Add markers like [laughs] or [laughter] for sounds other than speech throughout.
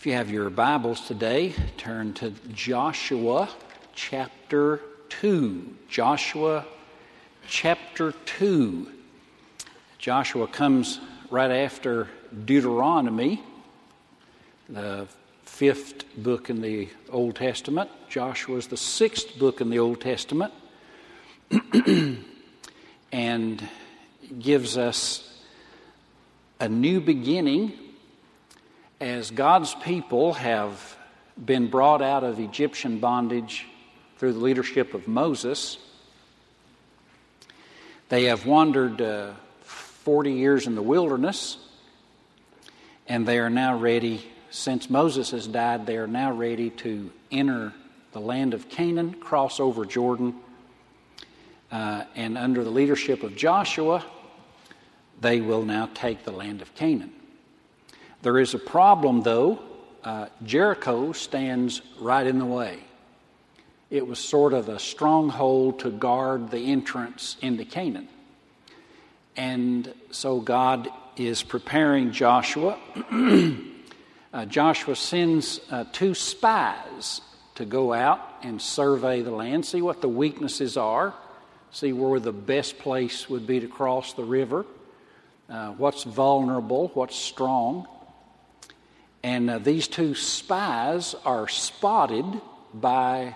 If you have your Bibles today, turn to Joshua chapter 2. Joshua chapter 2. Joshua comes right after Deuteronomy, the fifth book in the Old Testament. Joshua is the sixth book in the Old Testament [clears throat] and gives us a new beginning as God's people have been brought out of Egyptian bondage through the leadership of Moses, they have wandered uh, 40 years in the wilderness, and they are now ready, since Moses has died, they are now ready to enter the land of Canaan, cross over Jordan, uh, and under the leadership of Joshua, they will now take the land of Canaan. There is a problem, though. Uh, Jericho stands right in the way. It was sort of a stronghold to guard the entrance into Canaan. And so God is preparing Joshua. [clears throat] uh, Joshua sends uh, two spies to go out and survey the land, see what the weaknesses are, see where the best place would be to cross the river, uh, what's vulnerable, what's strong. And uh, these two spies are spotted by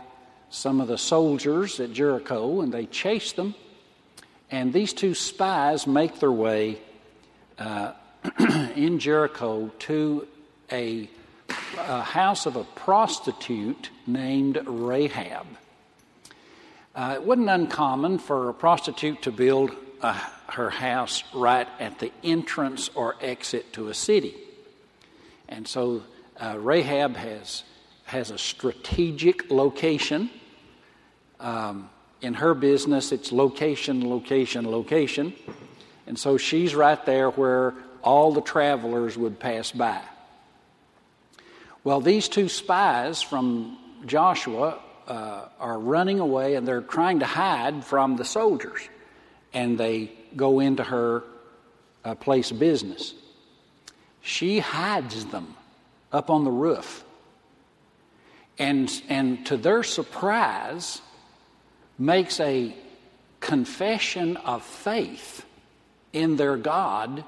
some of the soldiers at Jericho, and they chase them. And these two spies make their way uh, [clears throat] in Jericho to a, a, house of a prostitute named Rahab. Uh, it wasn't uncommon for a prostitute to build uh, her house right at the entrance or exit to a city. And so uh, Rahab has, has a strategic location. Um, in her business, it's location, location, location. And so she's right there where all the travelers would pass by. Well, these two spies from Joshua uh, are running away and they're trying to hide from the soldiers. And they go into her uh, place of business. She hides them up on the roof. And, and to their surprise, makes a confession of faith in their God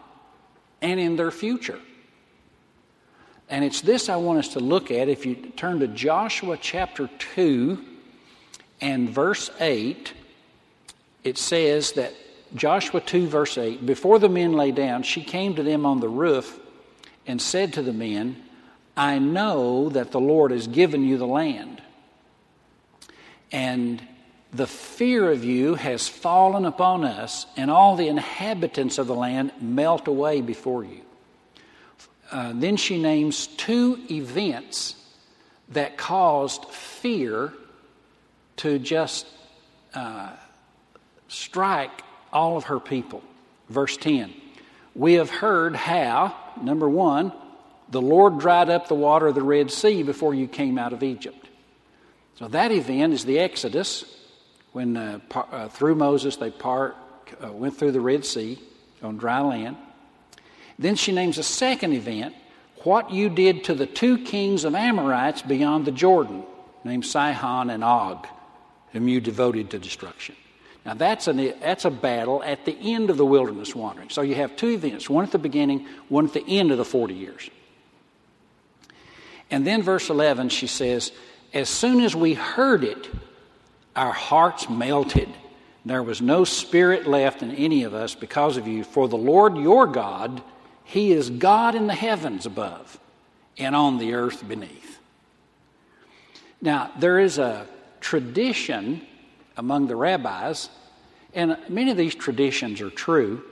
and in their future. And it's this I want us to look at. If you turn to Joshua chapter 2 and verse 8, it says that Joshua 2, verse 8, before the men lay down, she came to them on the roof and said to the men, I know that the Lord has given you the land. And the fear of you has fallen upon us, and all the inhabitants of the land melt away before you. Uh, then she names two events that caused fear to just uh, strike all of her people. Verse 10 We have heard how, number one, the Lord dried up the water of the Red Sea before you came out of Egypt. So that event is the Exodus, when uh, par- uh, through Moses they part, uh, went through the Red Sea on dry land. Then she names a second event, what you did to the two kings of Amorites beyond the Jordan, named Sihon and Og, whom you devoted to destruction. Now, that's, an, that's a battle at the end of the wilderness wandering. So you have two events one at the beginning, one at the end of the 40 years. And then, verse 11, she says, As soon as we heard it, our hearts melted. There was no spirit left in any of us because of you. For the Lord your God, He is God in the heavens above and on the earth beneath. Now, there is a tradition among the rabbis, and many of these traditions are true,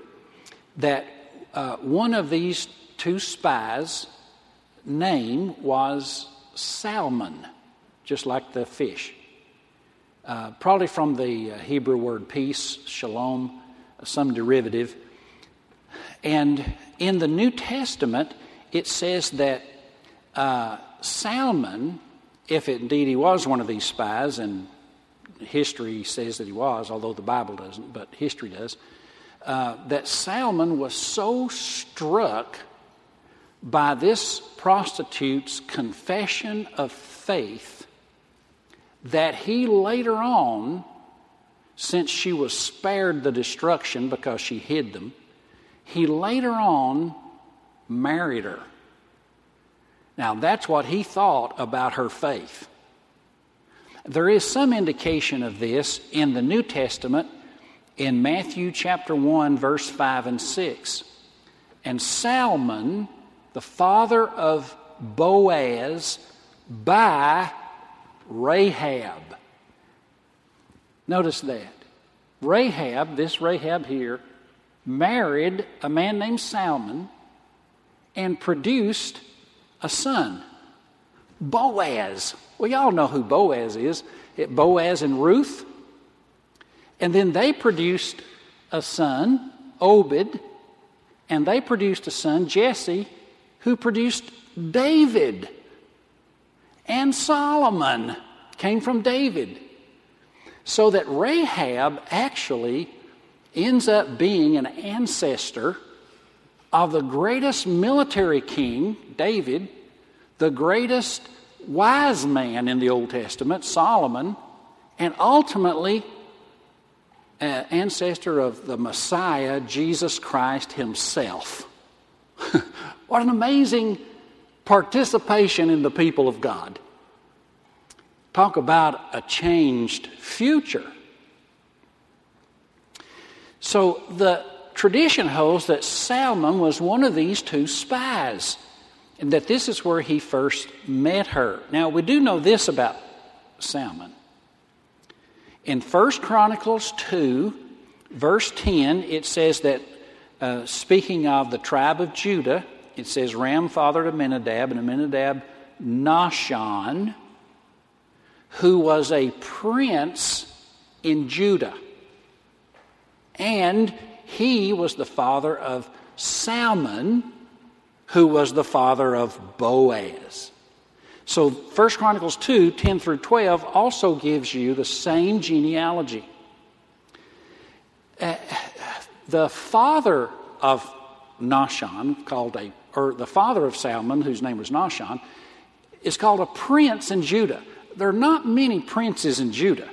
that uh, one of these two spies' name was Salmon, just like the fish. Uh, probably from the uh, Hebrew word peace, shalom, some derivative. And in the New Testament, it says that uh, Salmon, if indeed he was one of these spies, and history says that he was, although the Bible doesn't, but history does, uh, that Salmon was so struck by this prostitute's confession of faith that he later on, since she was spared the destruction because she hid them, he later on married her. Now, that's what he thought about her faith. There is some indication of this in the New Testament in Matthew chapter 1, verse 5 and 6. And Salmon, the father of Boaz, by Rahab. Notice that. Rahab, this Rahab here, married a man named Salmon and produced a son, Boaz. Well, y'all know who Boaz is. It, Boaz and Ruth. And then they produced a son, Obed, and they produced a son, Jesse, who produced David. And Solomon came from David. So that Rahab actually ends up being an ancestor of the greatest military king, David, the greatest wise man in the Old Testament, Solomon, and ultimately an ancestor of the Messiah, Jesus Christ himself. [laughs] what an amazing participation in the people of God. Talk about a changed future. So the tradition holds that Salmon was one of these two spies, that this is where he first met her. Now, we do know this about Salmon. In 1 Chronicles 2, verse 10, it says that, uh, speaking of the tribe of Judah, it says Ram fathered Amminadab, and Amminadab Nahshon, who was a prince in Judah. And he was the father of Salmon, who was the father of Boaz. So 1 Chronicles 2 10 through 12 also gives you the same genealogy. Uh, the father of Nahshon, called a, or the father of Salmon, whose name was Nahshon, is called a prince in Judah. There are not many princes in Judah.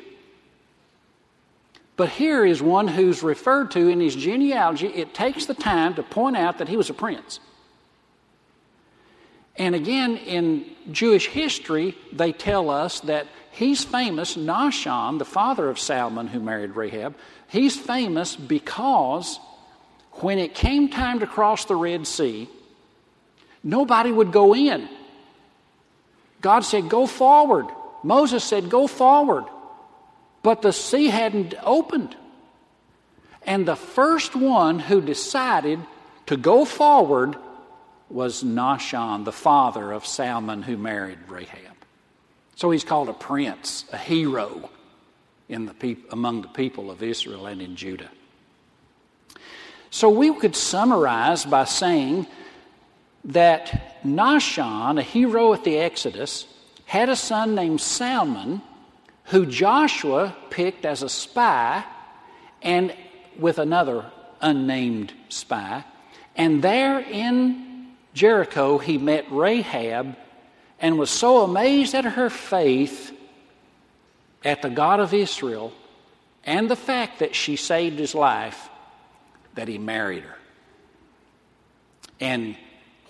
But here is one who's referred to in his genealogy. It takes the time to point out that he was a prince. And again, in Jewish history, they tell us that he's famous, Nahshon, the father of Salmon who married Rahab, he's famous because when it came time to cross the Red Sea, nobody would go in. God said, Go forward. Moses said, Go forward. But the sea hadn't opened. And the first one who decided to go forward was Nahshon, the father of Salmon who married Rahab. So he's called a prince, a hero in the peop- among the people of Israel and in Judah. So we could summarize by saying that Nahshon, a hero at the Exodus, had a son named Salmon who Joshua picked as a spy and with another unnamed spy. And there in Jericho, he met Rahab and was so amazed at her faith at the God of Israel and the fact that she saved his life that he married her. And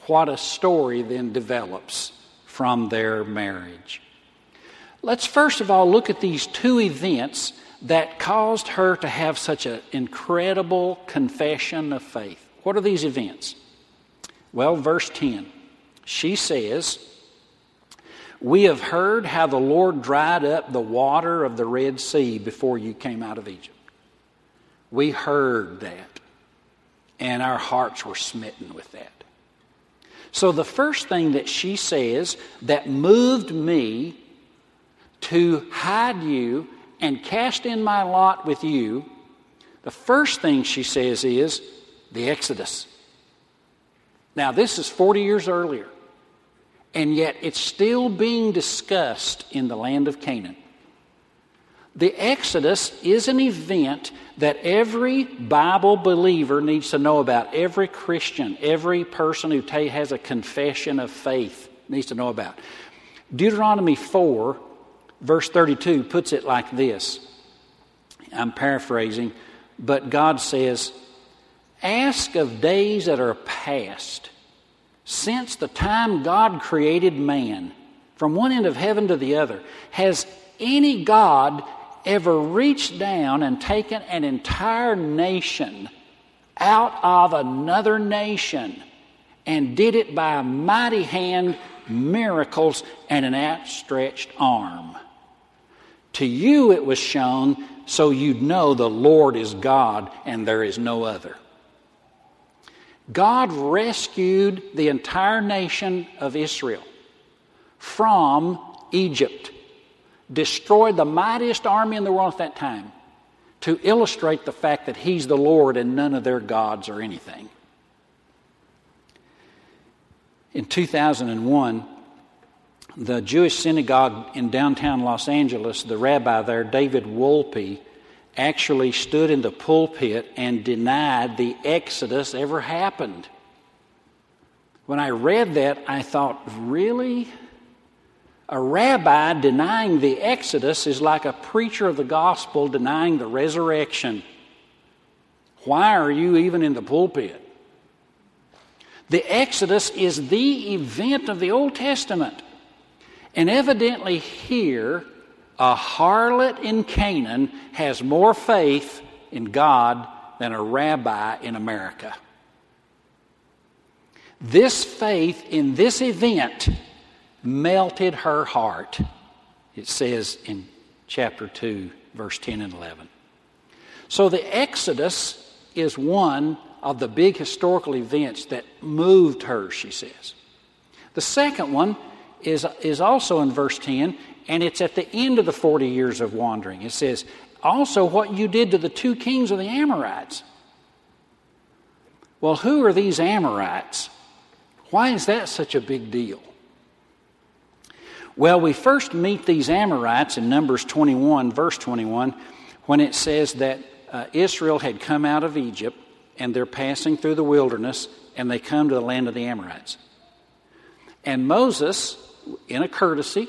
what a story then develops from their marriage. Let's first of all look at these two events that caused her to have such an incredible confession of faith. What are these events? Well, verse 10, she says, We have heard how the Lord dried up the water of the Red Sea before you came out of Egypt. We heard that, and our hearts were smitten with that. So, the first thing that she says that moved me to hide you and cast in my lot with you, the first thing she says is the Exodus. Now, this is 40 years earlier, and yet it's still being discussed in the land of Canaan. The Exodus is an event that every Bible believer needs to know about. Every Christian, every person who has a confession of faith needs to know about. Deuteronomy 4, verse 32, puts it like this. I'm paraphrasing, but God says, Ask of days that are past, since the time God created man, from one end of heaven to the other. Has any God ever reached down and taken an entire nation out of another nation and did it by a mighty hand, miracles, and an outstretched arm. To you it was shown so you'd know the Lord is God and there is no other. God rescued the entire nation of Israel from Egypt destroyed the mightiest army in the world at that time to illustrate the fact that He's the Lord and none of their gods or anything. In 2001, the Jewish synagogue in downtown Los Angeles, the rabbi there, David Wolpe, actually stood in the pulpit and denied the Exodus ever happened. When I read that, I thought, really? A rabbi denying the Exodus is like a preacher of the gospel denying the resurrection. Why are you even in the pulpit? The Exodus is the event of the Old Testament. And evidently, here, a harlot in Canaan has more faith in God than a rabbi in America. This faith in this event melted her heart, it says in chapter 2, verse 10 and 11. So the Exodus is one of the big historical events that moved her, she says. The second one is, is also in verse 10, and it's at the end of the 40 years of wandering. It says, Also, what you did to the two kings of the Amorites. Well, who are these Amorites? Why is that such a big deal? Well, we first meet these Amorites in Numbers 21, verse 21, when it says that uh, Israel had come out of Egypt and they're passing through the wilderness and they come to the land of the Amorites. And Moses, in a courtesy,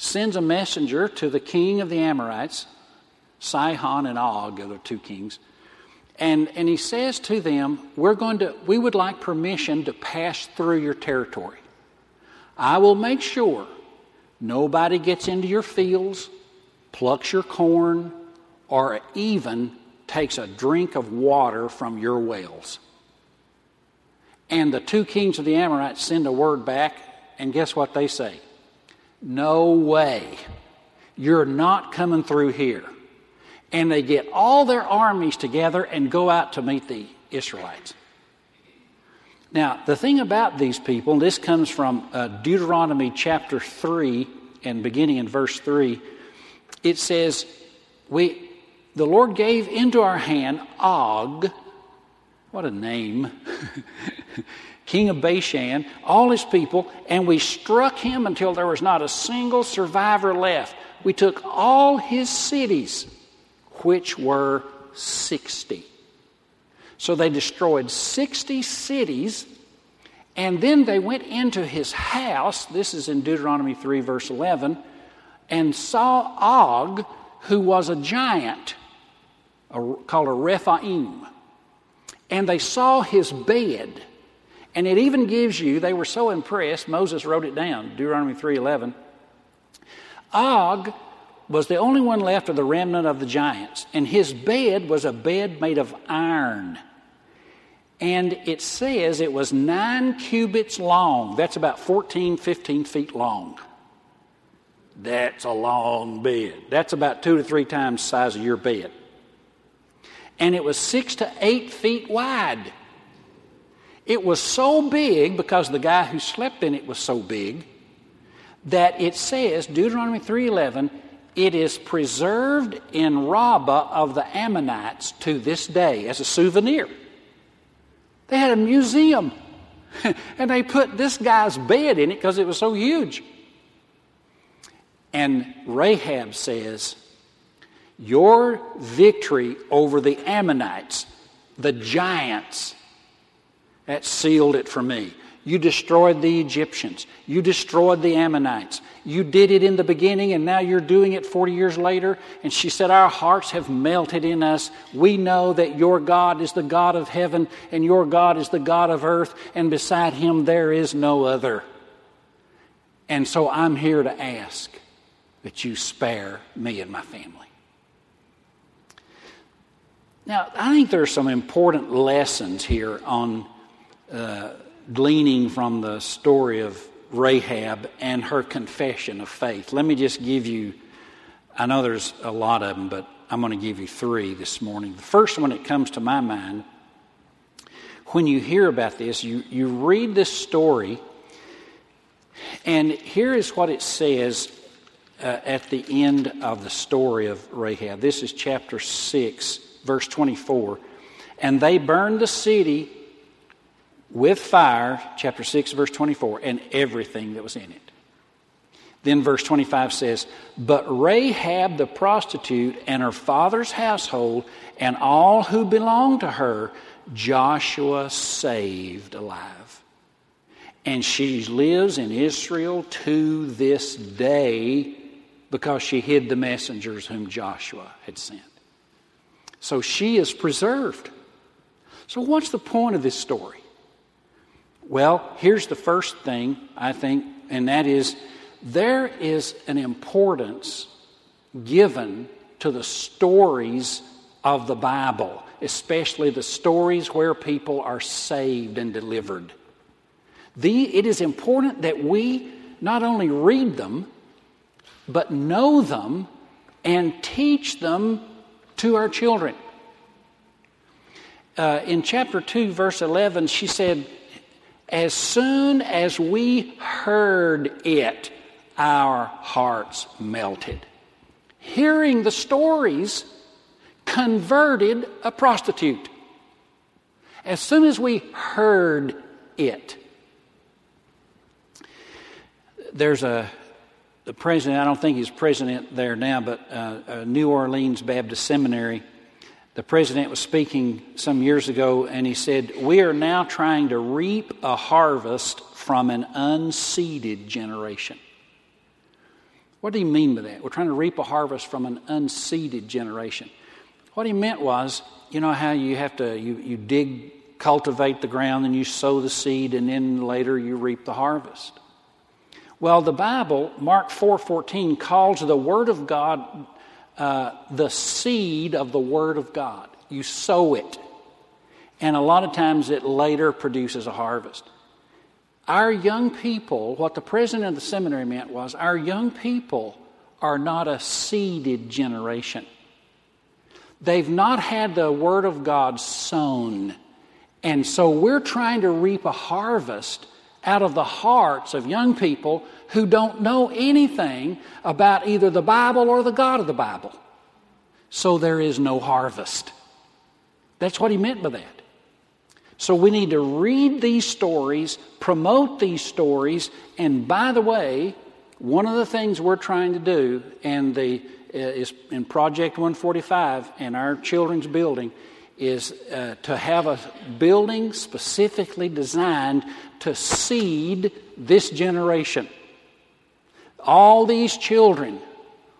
sends a messenger to the king of the Amorites, Sihon and Og are the two kings. And, and he says to them, We're going to, we would like permission to pass through your territory. I will make sure Nobody gets into your fields, plucks your corn, or even takes a drink of water from your wells. And the two kings of the Amorites send a word back, and guess what they say? No way. You're not coming through here. And they get all their armies together and go out to meet the Israelites. Now, the thing about these people, this comes from uh, Deuteronomy chapter 3 and beginning in verse 3, it says, we, The Lord gave into our hand Og, what a name, [laughs] king of Bashan, all his people, and we struck him until there was not a single survivor left. We took all his cities, which were 60. So they destroyed 60 cities, and then they went into his house. This is in Deuteronomy 3, verse 11, and saw Og, who was a giant, called a Rephaim. And they saw his bed. And it even gives you, they were so impressed, Moses wrote it down, Deuteronomy 3:11. Og was the only one left of the remnant of the giants, and his bed was a bed made of iron and it says it was nine cubits long. That's about 14, 15 feet long. That's a long bed. That's about two to three times the size of your bed. And it was six to eight feet wide. It was so big because the guy who slept in it was so big that it says Deuteronomy 3:11 it is preserved in Rabbah of the Ammonites to this day as a souvenir. They had a museum. [laughs] and they put this guy's bed in it because it was so huge. And Rahab says, Your victory over the Ammonites, the giants, that sealed it for me. You destroyed the Egyptians. You destroyed the Ammonites. You did it in the beginning, and now you're doing it 40 years later. And she said, Our hearts have melted in us. We know that your God is the God of heaven, and your God is the God of earth, and beside him there is no other. And so I'm here to ask that you spare me and my family. Now, I think there are some important lessons here on. Uh, gleaning from the story of Rahab and her confession of faith. Let me just give you, I know there's a lot of them, but I'm going to give you three this morning. The first one that comes to my mind, when you hear about this, you, you read this story, and here is what it says uh, at the end of the story of Rahab. This is chapter 6, verse 24. And they burned the city with fire, chapter 6, verse 24, and everything that was in it. Then verse 25 says, But Rahab the prostitute and her father's household and all who belonged to her, Joshua saved alive. And she lives in Israel to this day because she hid the messengers whom Joshua had sent. So she is preserved. So, what's the point of this story? Well, here's the first thing, I think, and that is there is an importance given to the stories of the Bible, especially the stories where people are saved and delivered. The, it is important that we not only read them, but know them and teach them to our children. Uh, in chapter 2, verse 11, she said, as soon as we heard it, our hearts melted. Hearing the stories converted a prostitute. As soon as we heard it, there's a the president, I don't think he's president there now, but uh, New Orleans Baptist Seminary the president was speaking some years ago, and he said, We are now trying to reap a harvest from an unseeded generation. What do he mean by that? We're trying to reap a harvest from an unseeded generation. What he meant was, you know how you have to you, you dig, cultivate the ground, and you sow the seed, and then later you reap the harvest. Well, the Bible, Mark 4:14, calls the Word of God uh, the seed of the Word of God. You sow it. And a lot of times it later produces a harvest. Our young people, what the president of the seminary meant was, our young people are not a seeded generation. They've not had the Word of God sown. And so we're trying to reap a harvest out of the hearts of young people who don't know anything about either the Bible or the God of the Bible. So there is no harvest. That's what he meant by that. So we need to read these stories, promote these stories, and by the way, one of the things we're trying to do, and the uh, is in Project 145 in our children's building, is uh, to have a building specifically designed to seed this generation. All these children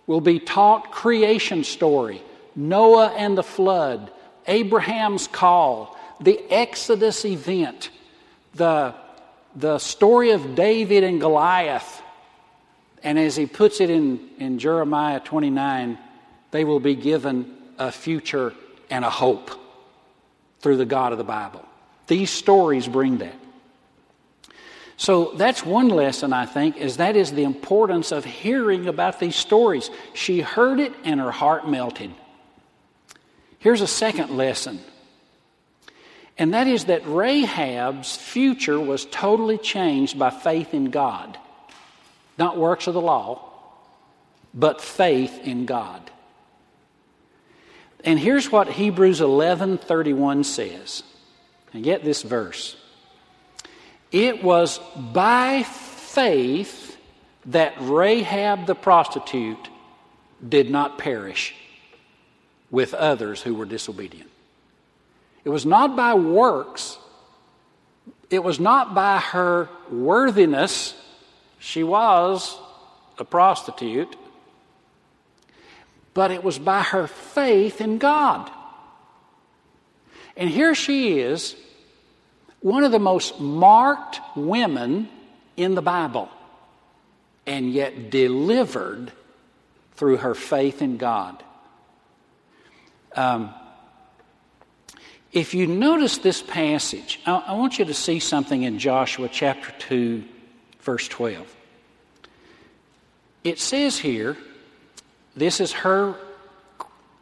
will be taught creation story, Noah and the flood, Abraham's call, the Exodus event, the, the story of David and Goliath. And as he puts it in, in Jeremiah 29, they will be given a future and a hope through the God of the Bible. These stories bring that. So that's one lesson, I think, is that is the importance of hearing about these stories. She heard it and her heart melted. Here's a second lesson, and that is that Rahab's future was totally changed by faith in God. Not works of the law, but faith in God. And here's what Hebrews 11:31 says. And get this verse. It was by faith that Rahab the prostitute did not perish. with others who were disobedient. It was not by works, it was not by her worthiness. She was a prostitute, but it was by her faith in God. And here she is, one of the most marked women in the Bible, and yet delivered through her faith in God. Um, if you notice this passage, I, I want you to see something in Joshua chapter 2, verse 12. It says here, this is her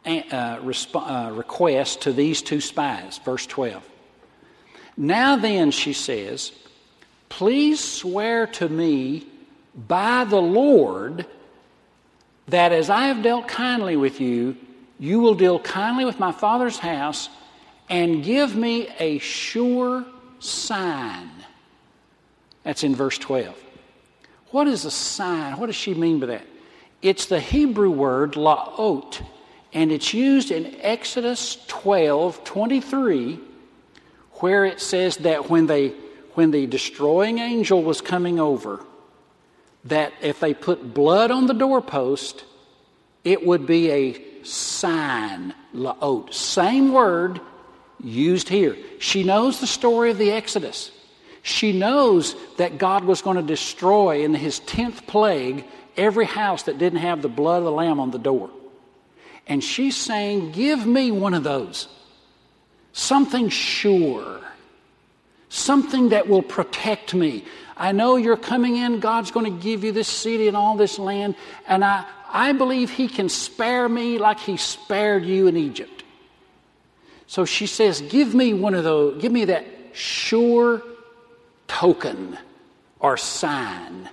uh, resp- uh, request to these two spies, verse 12. Now then, she says, please swear to me by the Lord that as I have dealt kindly with you, you will deal kindly with my father's house and give me a sure sign. That's in verse 12. What is a sign? What does she mean by that? It's the Hebrew word la'ot, and it's used in Exodus 12 23, where it says that when, they, when the destroying angel was coming over, that if they put blood on the doorpost, it would be a sign, la'ot. Oh, same word used here. She knows the story of the Exodus. She knows that God was going to destroy in his 10th plague every house that didn't have the blood of the Lamb on the door. And she's saying, Give me one of those. Something sure. Something that will protect me. I know you're coming in. God's going to give you this city and all this land. And I, I believe He can spare me like He spared you in Egypt. So she says, Give me one of those, give me that sure token or sign.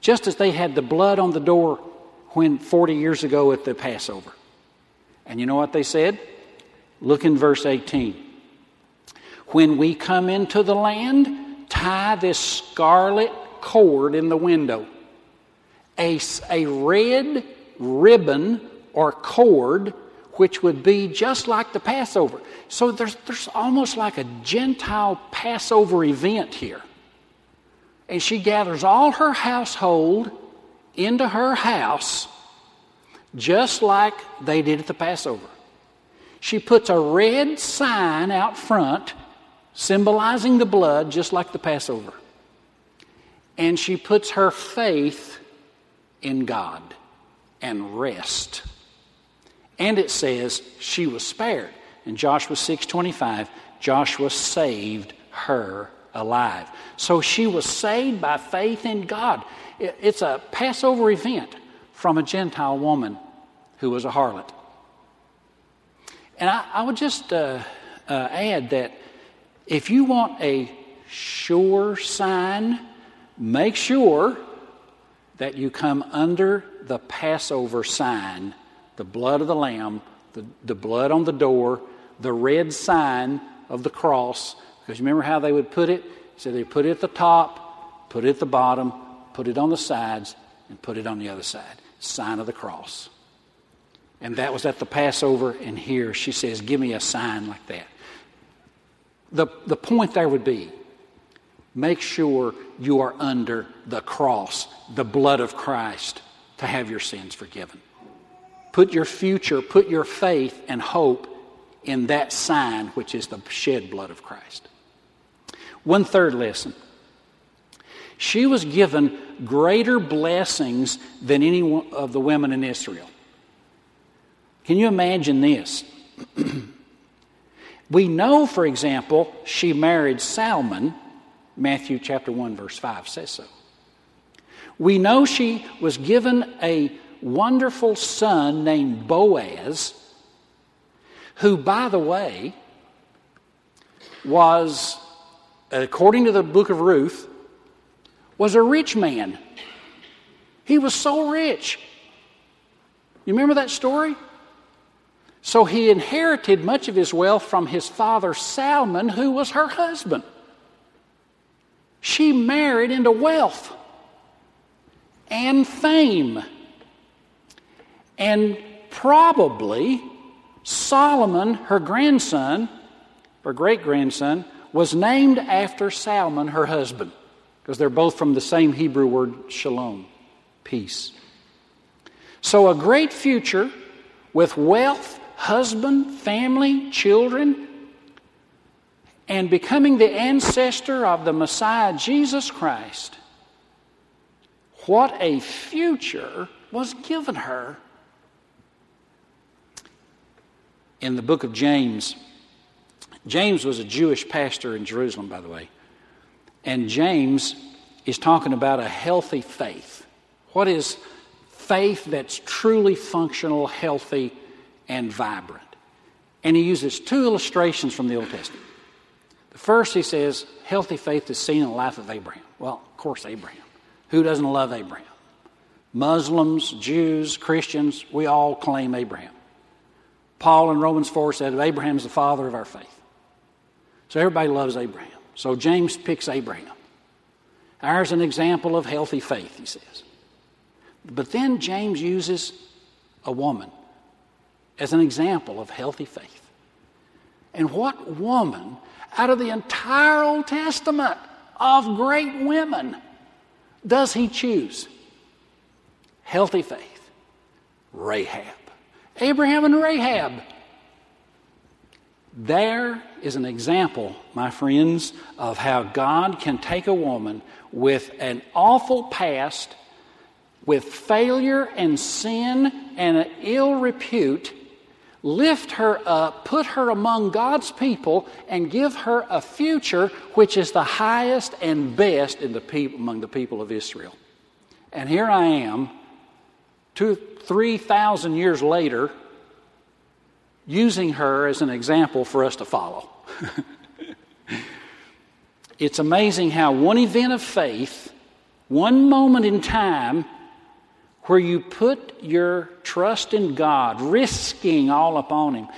Just as they had the blood on the door when 40 years ago at the Passover. And you know what they said? Look in verse 18. When we come into the land, tie this scarlet cord in the window. A, a red ribbon or cord which would be just like the Passover. So there's, there's almost like a Gentile Passover event here. And she gathers all her household into her house, just like they did at the Passover. She puts a red sign out front, symbolizing the blood, just like the Passover. And she puts her faith in God and rest and it says she was spared. In Joshua 6:25, Joshua saved her alive. So she was saved by faith in God. It's a Passover event from a Gentile woman who was a harlot. And I, I would just uh, uh, add that if you want a sure sign, make sure that you come under the Passover sign the blood of the Lamb, the, the blood on the door, the red sign of the cross. Because remember how they would put it? So they put it at the top, put it at the bottom, put it on the sides, and put it on the other side. Sign of the cross. And that was at the Passover, and here she says, Give me a sign like that. The, the point there would be make sure you are under the cross, the blood of Christ, to have your sins forgiven. Put your future, put your faith and hope in that sign, which is the shed blood of Christ. One third lesson. She was given greater blessings than any of the women in Israel. Can you imagine this? [clears throat] we know, for example, she married Salmon. Matthew chapter 1, verse 5 says so. We know she was given a wonderful son named Boaz, who, by the way, was, according to the book of Ruth, was a rich man. He was so rich. You remember that story? So he inherited much of his wealth from his father Salmon, who was her husband. She married into wealth and fame and probably Solomon, her grandson, her great grandson, was named after Salmon, her husband, because they're both from the same Hebrew word shalom, peace. So, a great future with wealth, husband, family, children, and becoming the ancestor of the Messiah, Jesus Christ. What a future was given her. In the book of James, James was a Jewish pastor in Jerusalem, by the way. And James is talking about a healthy faith. What is faith that's truly functional, healthy, and vibrant? And he uses two illustrations from the Old Testament. The first, he says, healthy faith is seen in the life of Abraham. Well, of course, Abraham. Who doesn't love Abraham? Muslims, Jews, Christians, we all claim Abraham. Paul in Romans 4 said, Abraham is the father of our faith. So everybody loves Abraham. So James picks Abraham. Ours an example of healthy faith, he says. But then James uses a woman as an example of healthy faith. And what woman out of the entire Old Testament of great women does he choose? Healthy faith. Rahab. Abraham and Rahab. There is an example, my friends, of how God can take a woman with an awful past, with failure and sin and an ill repute, lift her up, put her among God's people, and give her a future which is the highest and best in the among the people of Israel. And here I am, two, three thousand years later, using her as an example for us to follow. [laughs] it's amazing how one event of faith, one moment in time, where you put your trust in God, risking all upon Him,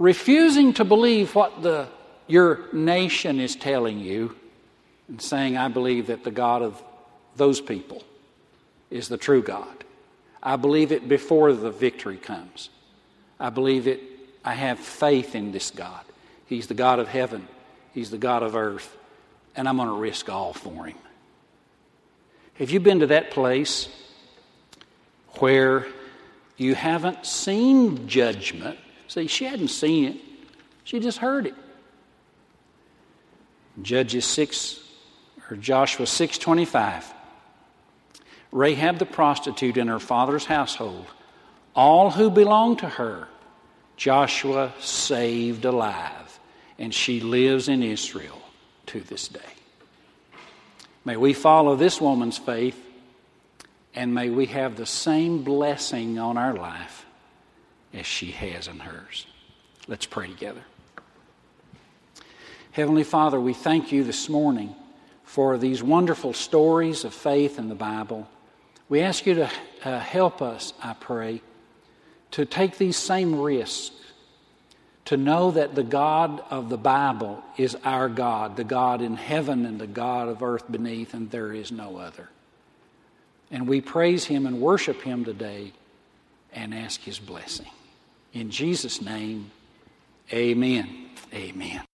refusing to believe what the, your nation is telling you, and saying, I believe that the God of those people is the true God. I believe it before the victory comes. I believe it, I have faith in this God. He's the God of heaven, He's the God of earth, and I'm going to risk all for Him. Have you been to that place where you haven't seen judgment? See, she hadn't seen it, she just heard it. Judges 6 or Joshua 6:25 Rahab the prostitute in her father's household all who belonged to her Joshua saved alive, and she lives in Israel to this day. May we follow this woman's faith, and may we have the same blessing on our life as she has in hers. Let's pray together. Heavenly Father, we thank you this morning for these wonderful stories of faith in the Bible. We ask you to uh, help us, I pray to take these same risks, to know that the God of the Bible is our God, the God in heaven and the God of earth beneath, and there is no other. And we praise Him and worship Him today and ask His blessing. In Jesus' name, amen. Amen.